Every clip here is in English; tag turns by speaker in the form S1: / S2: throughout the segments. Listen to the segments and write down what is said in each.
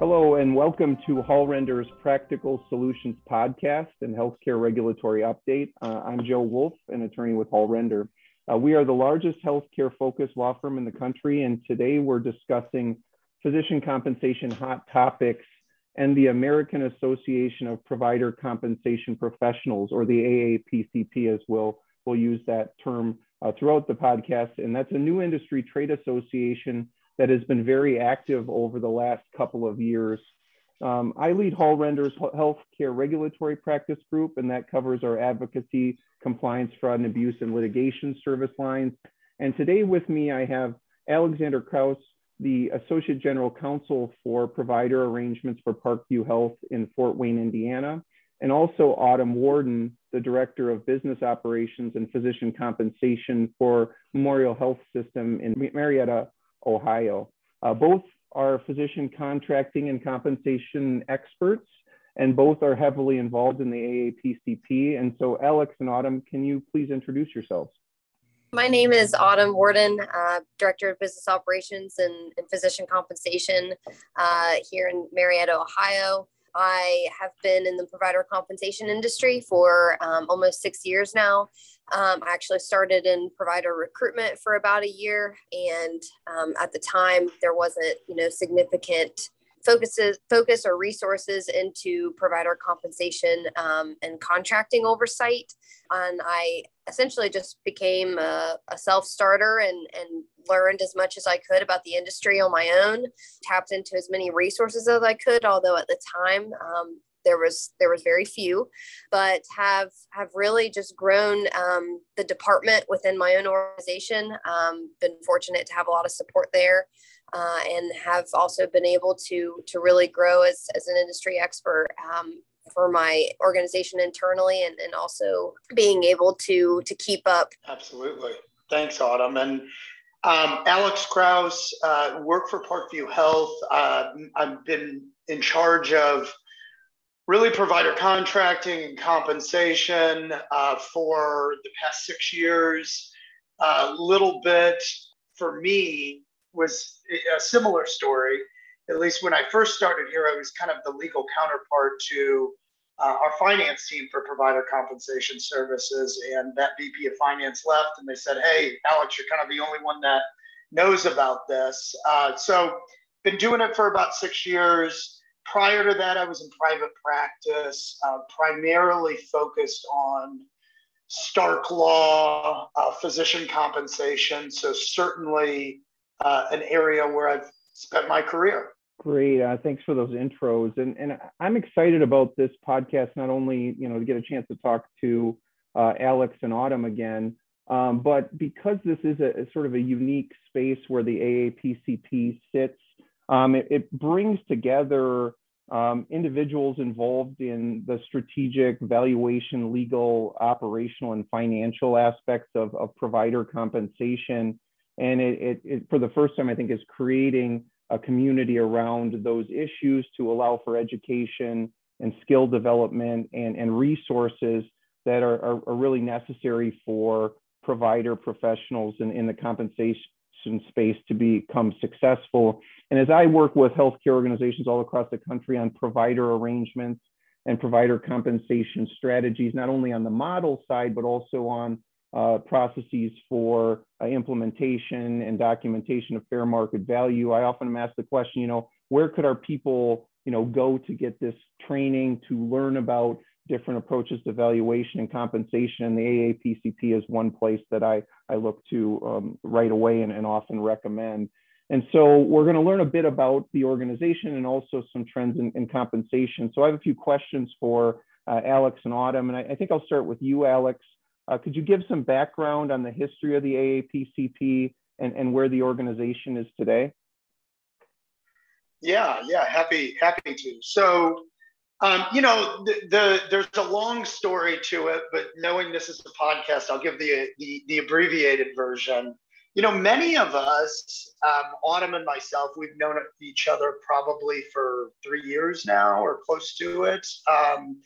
S1: Hello, and welcome to Hall HallRender's Practical Solutions Podcast and Healthcare Regulatory Update. Uh, I'm Joe Wolf, an attorney with Hall Render. Uh, we are the largest healthcare focused law firm in the country, and today we're discussing physician compensation hot topics and the American Association of Provider Compensation Professionals, or the AAPCP, as we'll, we'll use that term uh, throughout the podcast. And that's a new industry trade association that has been very active over the last couple of years. Um, I lead Hall HallRender's Healthcare Regulatory Practice Group, and that covers our advocacy, compliance, fraud, and abuse, and litigation service lines. And today with me, I have Alexander Kraus, the Associate General Counsel for Provider Arrangements for Parkview Health in Fort Wayne, Indiana, and also Autumn Warden, the Director of Business Operations and Physician Compensation for Memorial Health System in Marietta, Ohio. Uh, both are physician contracting and compensation experts, and both are heavily involved in the AAPCP. And so, Alex and Autumn, can you please introduce yourselves?
S2: My name is Autumn Warden, uh, Director of Business Operations and, and Physician Compensation uh, here in Marietta, Ohio. I have been in the provider compensation industry for um, almost six years now. Um, I actually started in provider recruitment for about a year, and um, at the time there wasn't, you know, significant focuses focus or resources into provider compensation um, and contracting oversight. And I essentially just became a, a self-starter and, and learned as much as I could about the industry on my own, tapped into as many resources as I could, although at the time um, there was there was very few but have have really just grown um, the department within my own organization um, been fortunate to have a lot of support there uh, and have also been able to to really grow as, as an industry expert um, for my organization internally and, and also being able to to keep up.
S3: Absolutely. Thanks autumn. And um, alex kraus uh, work for parkview health. Uh, i've been in charge of really provider contracting and compensation uh, for the past six years. A little bit for me was a similar story. At least when I first started here, I was kind of the legal counterpart to uh, our finance team for provider compensation services. And that VP of finance left, and they said, Hey, Alex, you're kind of the only one that knows about this. Uh, so, been doing it for about six years. Prior to that, I was in private practice, uh, primarily focused on Stark law, uh, physician compensation. So, certainly uh, an area where I've spent my career.
S1: Great. Uh, thanks for those intros. And, and I'm excited about this podcast, not only, you know, to get a chance to talk to uh, Alex and Autumn again, um, but because this is a, a, sort of a unique space where the AAPCP sits, um, it, it, brings together um, individuals involved in the strategic, valuation, legal, operational, and financial aspects of, of provider compensation and it, it, it, for the first time, I think, is creating a community around those issues to allow for education and skill development and, and resources that are, are, are really necessary for provider professionals in, in the compensation space to become successful. And as I work with healthcare organizations all across the country on provider arrangements and provider compensation strategies, not only on the model side, but also on uh, processes for uh, implementation and documentation of fair market value. I often am asked the question, you know, where could our people, you know, go to get this training to learn about different approaches to valuation and compensation? And the AAPCP is one place that I, I look to um, right away and, and often recommend. And so we're going to learn a bit about the organization and also some trends in, in compensation. So I have a few questions for uh, Alex and Autumn, and I, I think I'll start with you, Alex. Uh, could you give some background on the history of the AAPCP and, and where the organization is today?
S3: Yeah, yeah, happy happy to. So, um, you know, the, the, there's a long story to it, but knowing this is a podcast, I'll give the the, the abbreviated version. You know, many of us, um, Autumn and myself, we've known each other probably for three years now or close to it. Um,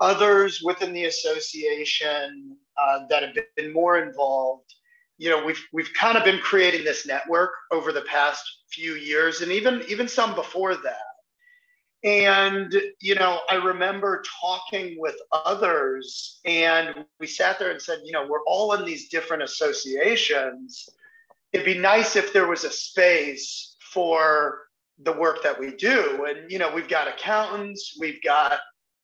S3: others within the association uh, that have been more involved you know we've we've kind of been creating this network over the past few years and even even some before that And, you know, I remember talking with others, and we sat there and said, you know, we're all in these different associations. It'd be nice if there was a space for the work that we do. And, you know, we've got accountants, we've got,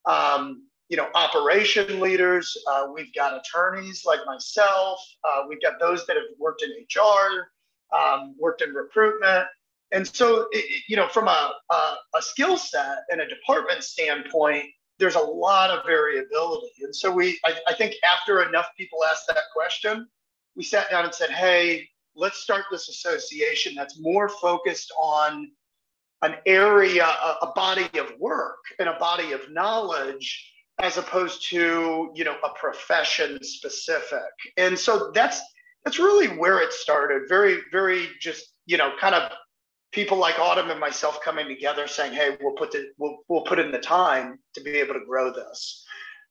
S3: um, you know, operation leaders, uh, we've got attorneys like myself, uh, we've got those that have worked in HR, um, worked in recruitment. And so, it, you know, from a, a, a skill set and a department standpoint, there's a lot of variability. And so we, I, I think after enough people asked that question, we sat down and said, hey, let's start this association that's more focused on an area, a, a body of work and a body of knowledge as opposed to you know a profession specific. And so that's that's really where it started. Very very just you know kind of people like autumn and myself coming together saying hey we'll put the we'll, we'll put in the time to be able to grow this.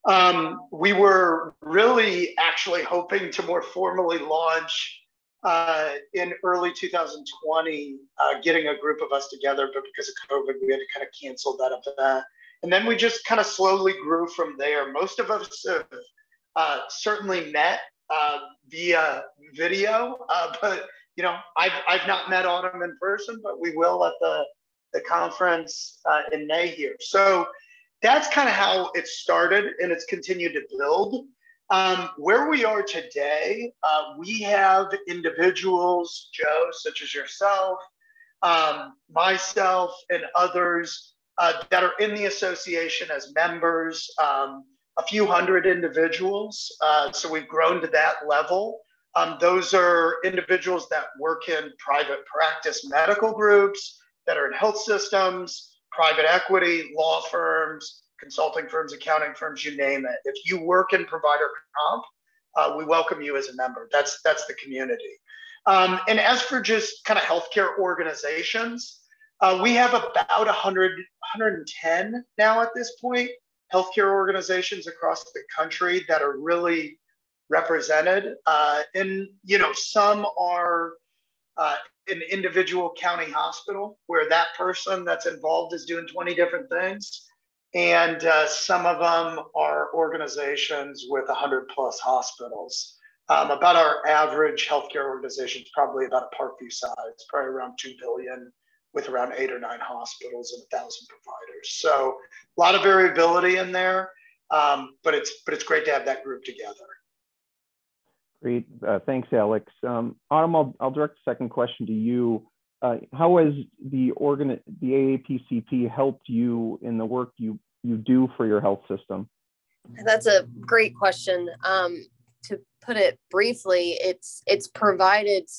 S3: Um, we were really actually hoping to more formally launch uh, in early 2020 uh, getting a group of us together but because of covid we had to kind of cancel that event and then we just kind of slowly grew from there. Most of us have uh, certainly met uh, via video, uh, but you know, I've, I've not met Autumn in person, but we will at the, the conference uh, in May here. So that's kind of how it started and it's continued to build. Um, where we are today, uh, we have individuals, Joe, such as yourself, um, myself, and others uh, that are in the association as members, um, a few hundred individuals. Uh, so we've grown to that level. Um, those are individuals that work in private practice medical groups, that are in health systems, private equity, law firms, consulting firms, accounting firms, you name it. If you work in provider comp, uh, we welcome you as a member. That's that's the community. Um, and as for just kind of healthcare organizations, uh, we have about 100, 110 now at this point, healthcare organizations across the country that are really represented. Uh, and, you know, some are uh, an individual county hospital where that person that's involved is doing 20 different things. And uh, some of them are organizations with 100 plus hospitals. Um, about our average healthcare organization is probably about a Parkview size, probably around 2 billion with around eight or nine hospitals and a thousand providers. So a lot of variability in there, um, but it's but it's great to have that group together.
S1: Great, uh, thanks, Alex. Um, Autumn, I'll, I'll direct the second question to you. Uh, how has the organ the AAPCP helped you in the work you you do for your health system?
S2: That's a great question. Um, to put it briefly, it's it's provided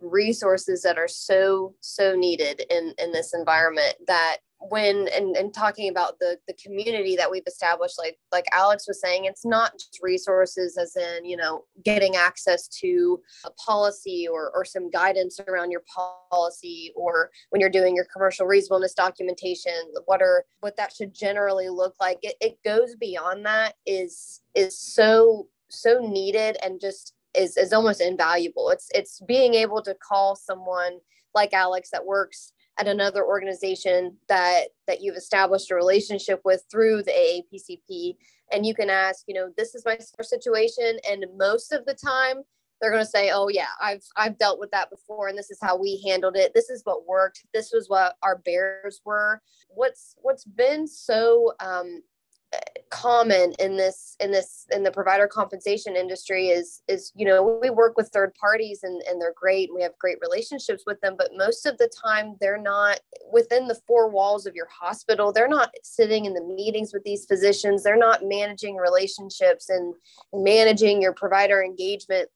S2: resources that are so so needed in in this environment that when and, and talking about the the community that we've established like like alex was saying it's not just resources as in you know getting access to a policy or or some guidance around your policy or when you're doing your commercial reasonableness documentation what are what that should generally look like. It, it goes beyond that is is so so needed and just is is almost invaluable. It's it's being able to call someone like Alex that works at another organization that that you've established a relationship with through the AAPCP and you can ask, you know, this is my situation and most of the time they're going to say, "Oh yeah, I've I've dealt with that before and this is how we handled it. This is what worked. This was what our bears were." What's what's been so um common in this in this in the provider compensation industry is is you know we work with third parties and, and they're great and we have great relationships with them but most of the time they're not within the four walls of your hospital. They're not sitting in the meetings with these physicians. They're not managing relationships and managing your provider engagement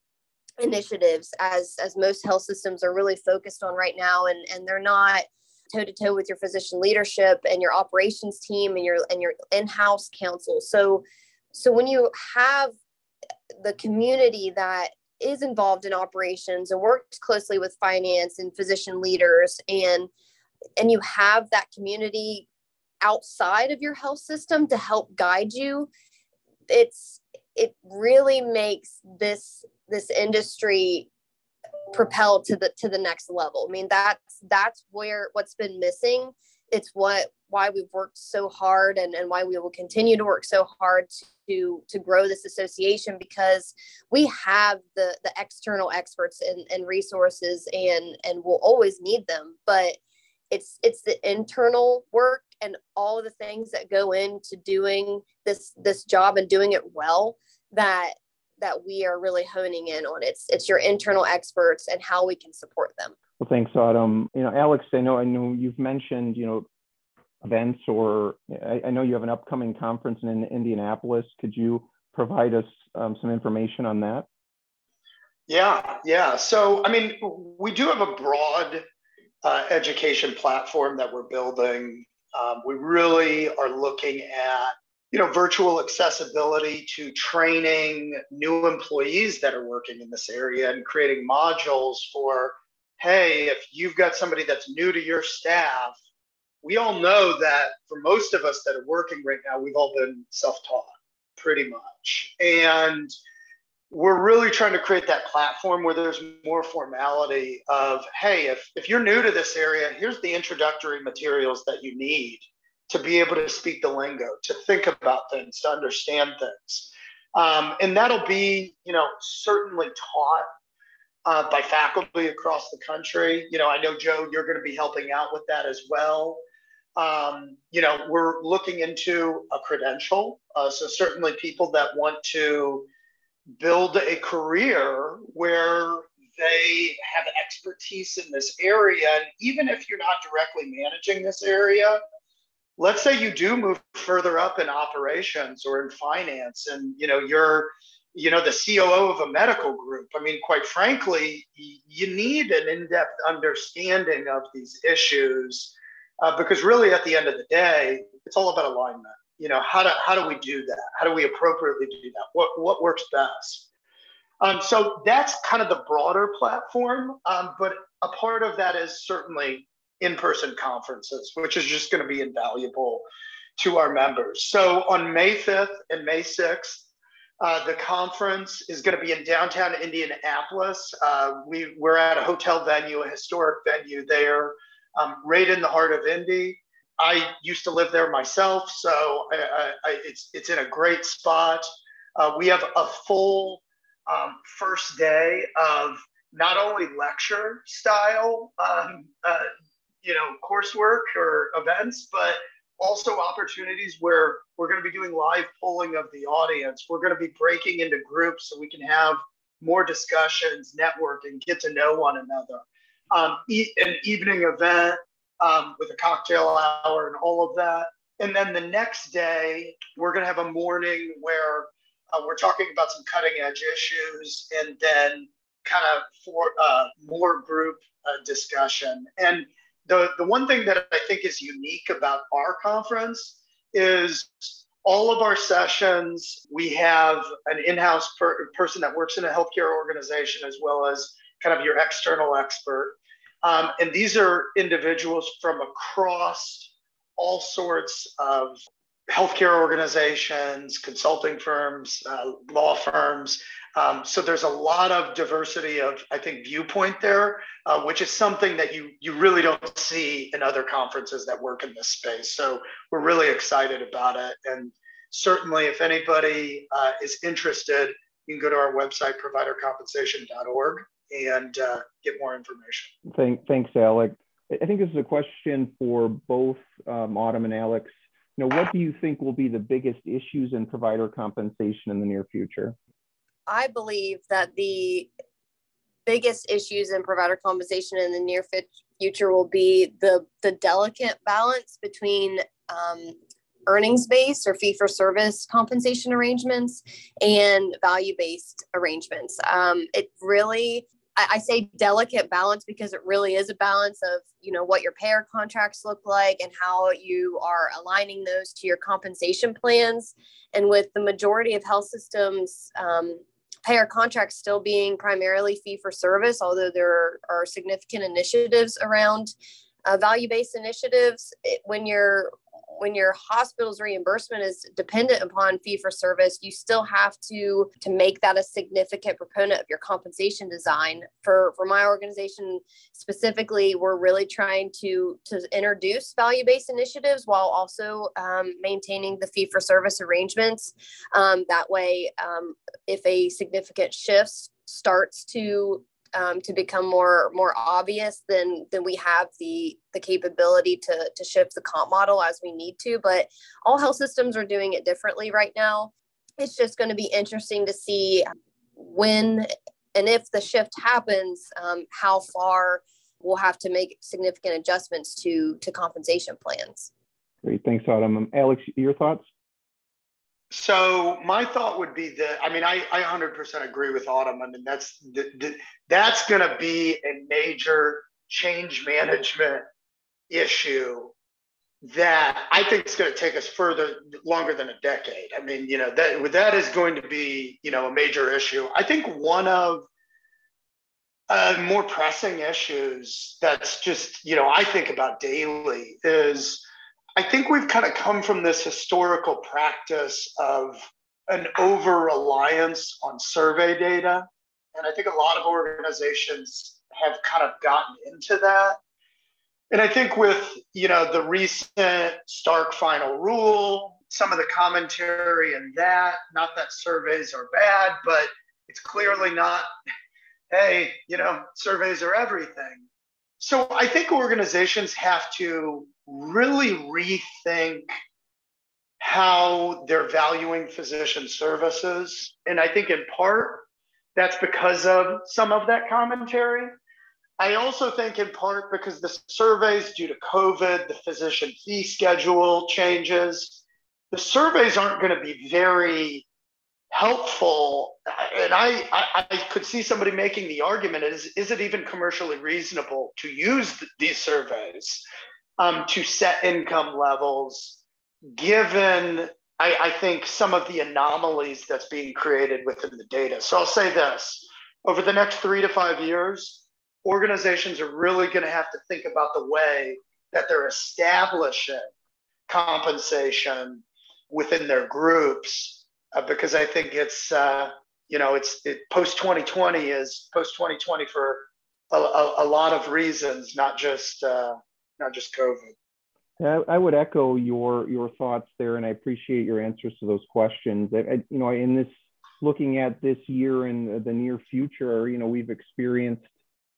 S2: initiatives as as most health systems are really focused on right now. And and they're not toe to toe with your physician leadership and your operations team and your and your in-house counsel. So so when you have the community that is involved in operations and works closely with finance and physician leaders and and you have that community outside of your health system to help guide you it's it really makes this this industry propelled to the to the next level. I mean, that's that's where what's been missing it's what why we've worked so hard and, and why we will continue to work so hard to to grow this association because we have the the external experts and, and resources and and we'll always need them but it's it's the internal work and all the things that go into doing this this job and doing it well that that we are really honing in on. It's it's your internal experts and how we can support them.
S1: Well thanks autumn. You know alex i know i know you've mentioned you know events or I, I know you have an upcoming conference in indianapolis. Could you provide us um, some information on that?
S3: Yeah yeah. So i mean we do have a broad uh, education platform that we're building. Um, we really are looking at you know virtual accessibility to training new employees that are working in this area and creating modules for hey if you've got somebody that's new to your staff we all know that for most of us that are working right now we've all been self-taught pretty much. And we're really trying to create that platform where there's more formality of hey if, if you're new to this area here's the introductory materials that you need to be able to speak the lingo to think about things to understand things. Um, and that'll be you know certainly taught uh, by faculty across the country. You know i know joe you're going to be helping out with that as well. Um, you know we're looking into a credential uh, so certainly people that want to build a career where they have expertise in this area and even if you're not directly managing this area let's say you do move further up in operations or in finance and you know you're you know the coo of a medical group i mean quite frankly you need an in-depth understanding of these issues uh, because really at the end of the day it's all about alignment. You know how do how do we do that? How do we appropriately do that? What what works best? Um, so that's kind of the broader platform um, but a part of that is certainly in-person conferences which is just going to be invaluable to our members so on may 5th and may 6th uh, the conference is going to be in downtown Indianapolis. Uh, we, we're at a hotel venue, a historic venue there, um, right in the heart of Indy. I used to live there myself, so I, I, it's it's in a great spot. Uh, we have a full um, first day of not only lecture style, um, uh, you know, coursework or events, but also opportunities where we're going to be doing live polling of the audience. We're going to be breaking into groups so we can have more discussions, networking, get to know one another. Um, e- an evening event um, with a cocktail hour and all of that. And then the next day, we're going to have a morning where uh, we're talking about some cutting edge issues and then kind of for uh, more group uh, discussion. And the, the one thing that I think is unique about our conference is all of our sessions, we have an in house per- person that works in a healthcare organization as well as kind of your external expert. Um, and these are individuals from across all sorts of healthcare organizations, consulting firms, uh, law firms. Um, so there's a lot of diversity of, I think, viewpoint there, uh, which is something that you you really don't see in other conferences that work in this space. So we're really excited about it, and certainly, if anybody uh, is interested, you can go to our website, providercompensation.org, and uh, get more information.
S1: Thank, thanks, Alex. I think this is a question for both um, Autumn and Alex. You know, what do you think will be the biggest issues in provider compensation in the near future?
S2: I believe that the biggest issues in provider compensation in the near future will be the the delicate balance between um, earnings based or fee for service compensation arrangements and value based arrangements. Um, it really I, say delicate balance because it really is a balance of you know what your payer contracts look like and how you are aligning those to your compensation plans and with the majority of health systems um, payer contracts still being primarily fee for service although there are significant initiatives around uh, value-based initiatives it, when you're when your hospital's reimbursement is dependent upon fee for service you still have to to make that a significant proponent of your compensation design. For for my organization specifically we're really trying to to introduce value-based initiatives while also um, maintaining the fee for service arrangements. Um, that way um, if a significant shift starts to um, to become more more obvious, then then we have the the capability to to shift the comp model as we need to. But all health systems are doing it differently right now. It's just going to be interesting to see when and if the shift happens, um, how far we'll have to make significant adjustments to to compensation plans.
S1: Great, thanks, Autumn. Um, Alex, your thoughts?
S3: So my thought would be that I mean I, I 100% agree with Autumn. I mean that's the, the, that's going to be a major change management issue that I think is going to take us further longer than a decade. I mean, you know that that is going to be you know a major issue. I think one of uh, more pressing issues that's just you know I think about daily is I think we've kind of come from this historical practice of an over reliance on survey data. And I think a lot of organizations have kind of gotten into that. And I think with you know the recent Stark final rule, some of the commentary and that, not that surveys are bad, but it's clearly not, hey, you know, surveys are everything. So I think organizations have to really rethink how they're valuing physician services. And I think in part that's because of some of that commentary. I also think in part because the surveys due to COVID, the physician fee schedule changes, the surveys aren't going to be very helpful. And I, I, I, could see somebody making the argument is, is it even commercially reasonable to use these surveys? um, to set income levels, given I, I think some of the anomalies that's being created within the data. So I'll say this over the next three to five years, organizations are really going to have to think about the way that they're establishing compensation within their groups uh, because I think it's uh, you know it's it, post 2020 is post 2020 for a, a, a, lot of reasons, not just uh, not just COVID.
S1: Yeah, I would echo your your thoughts there, and I appreciate your answers to those questions. I, I, you know, in this looking at this year and the near future, you know, we've experienced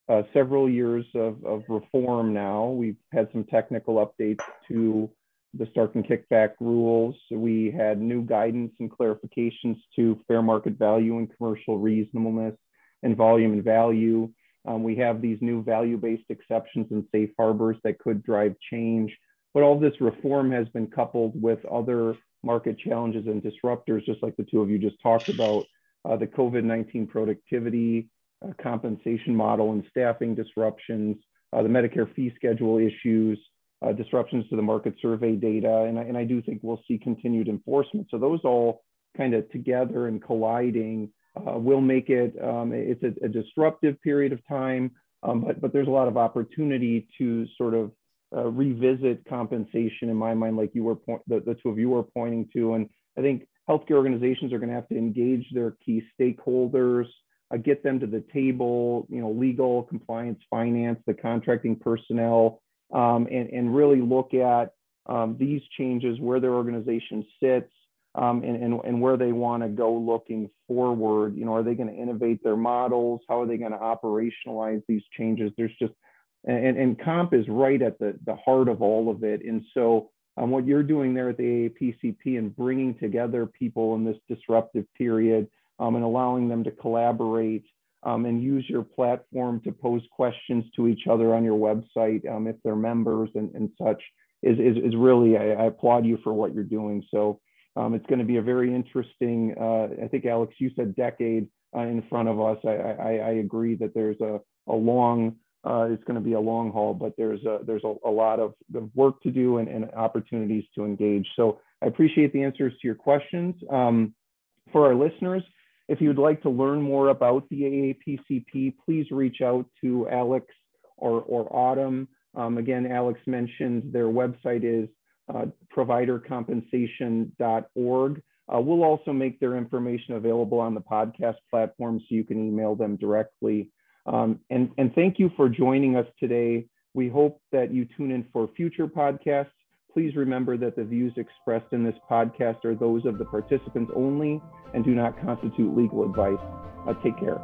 S1: uh, several years of, of reform now. We've had some technical updates to the Stark and Kickback rules. We had new guidance and clarifications to fair market value and commercial reasonableness and volume and value. Um, we have these new value-based exceptions and safe harbors that could drive change. But all this reform has been coupled with other market challenges and disruptors, just like the two of you just talked about, uh, the COVID-19 productivity, uh, compensation model and staffing disruptions, uh, the Medicare fee schedule issues, uh, disruptions to the market survey data, and I, and I do think we'll see continued enforcement. So those all kind of together and colliding uh, will make it, um, it's a, a, disruptive period of time, um, but, but there's a lot of opportunity to sort of uh, revisit compensation in my mind, like you were, point, the, the two of you were pointing to. And I think healthcare organizations are gonna have to engage their key stakeholders, uh, get them to the table, you know, legal, compliance, finance, the contracting personnel, um, and, and really look at um, these changes, where their organization sits, um, and, and, and where they want to go looking forward. You know, are they going to innovate their models? How are they going to operationalize these changes? There's just, and, and comp is right at the, the heart of all of it. And so um, what you're doing there at the AAPCP and bringing together people in this disruptive period um, and allowing them to collaborate um, and use your platform to pose questions to each other on your website um, if they're members and, and such is, is, is really, I, I applaud you for what you're doing. So um, it's going to be a very interesting, uh, I think, Alex, you said decade uh, in front of us. I, I, I, agree that there's a, a long, uh, it's going to be a long haul, but there's a, there's a, a lot of, work to do and, and, opportunities to engage. So I appreciate the answers to your questions. Um, for our listeners, if you'd like to learn more about the AAPCP, please reach out to Alex or, or Autumn Um, again, Alex mentioned their website is uh, providercompensation.org. Uh, we'll also make their information available on the podcast platform so you can email them directly. Um, and, and thank you for joining us today. We hope that you tune in for future podcasts. Please remember that the views expressed in this podcast are those of the participants only and do not constitute legal advice. Uh, take care.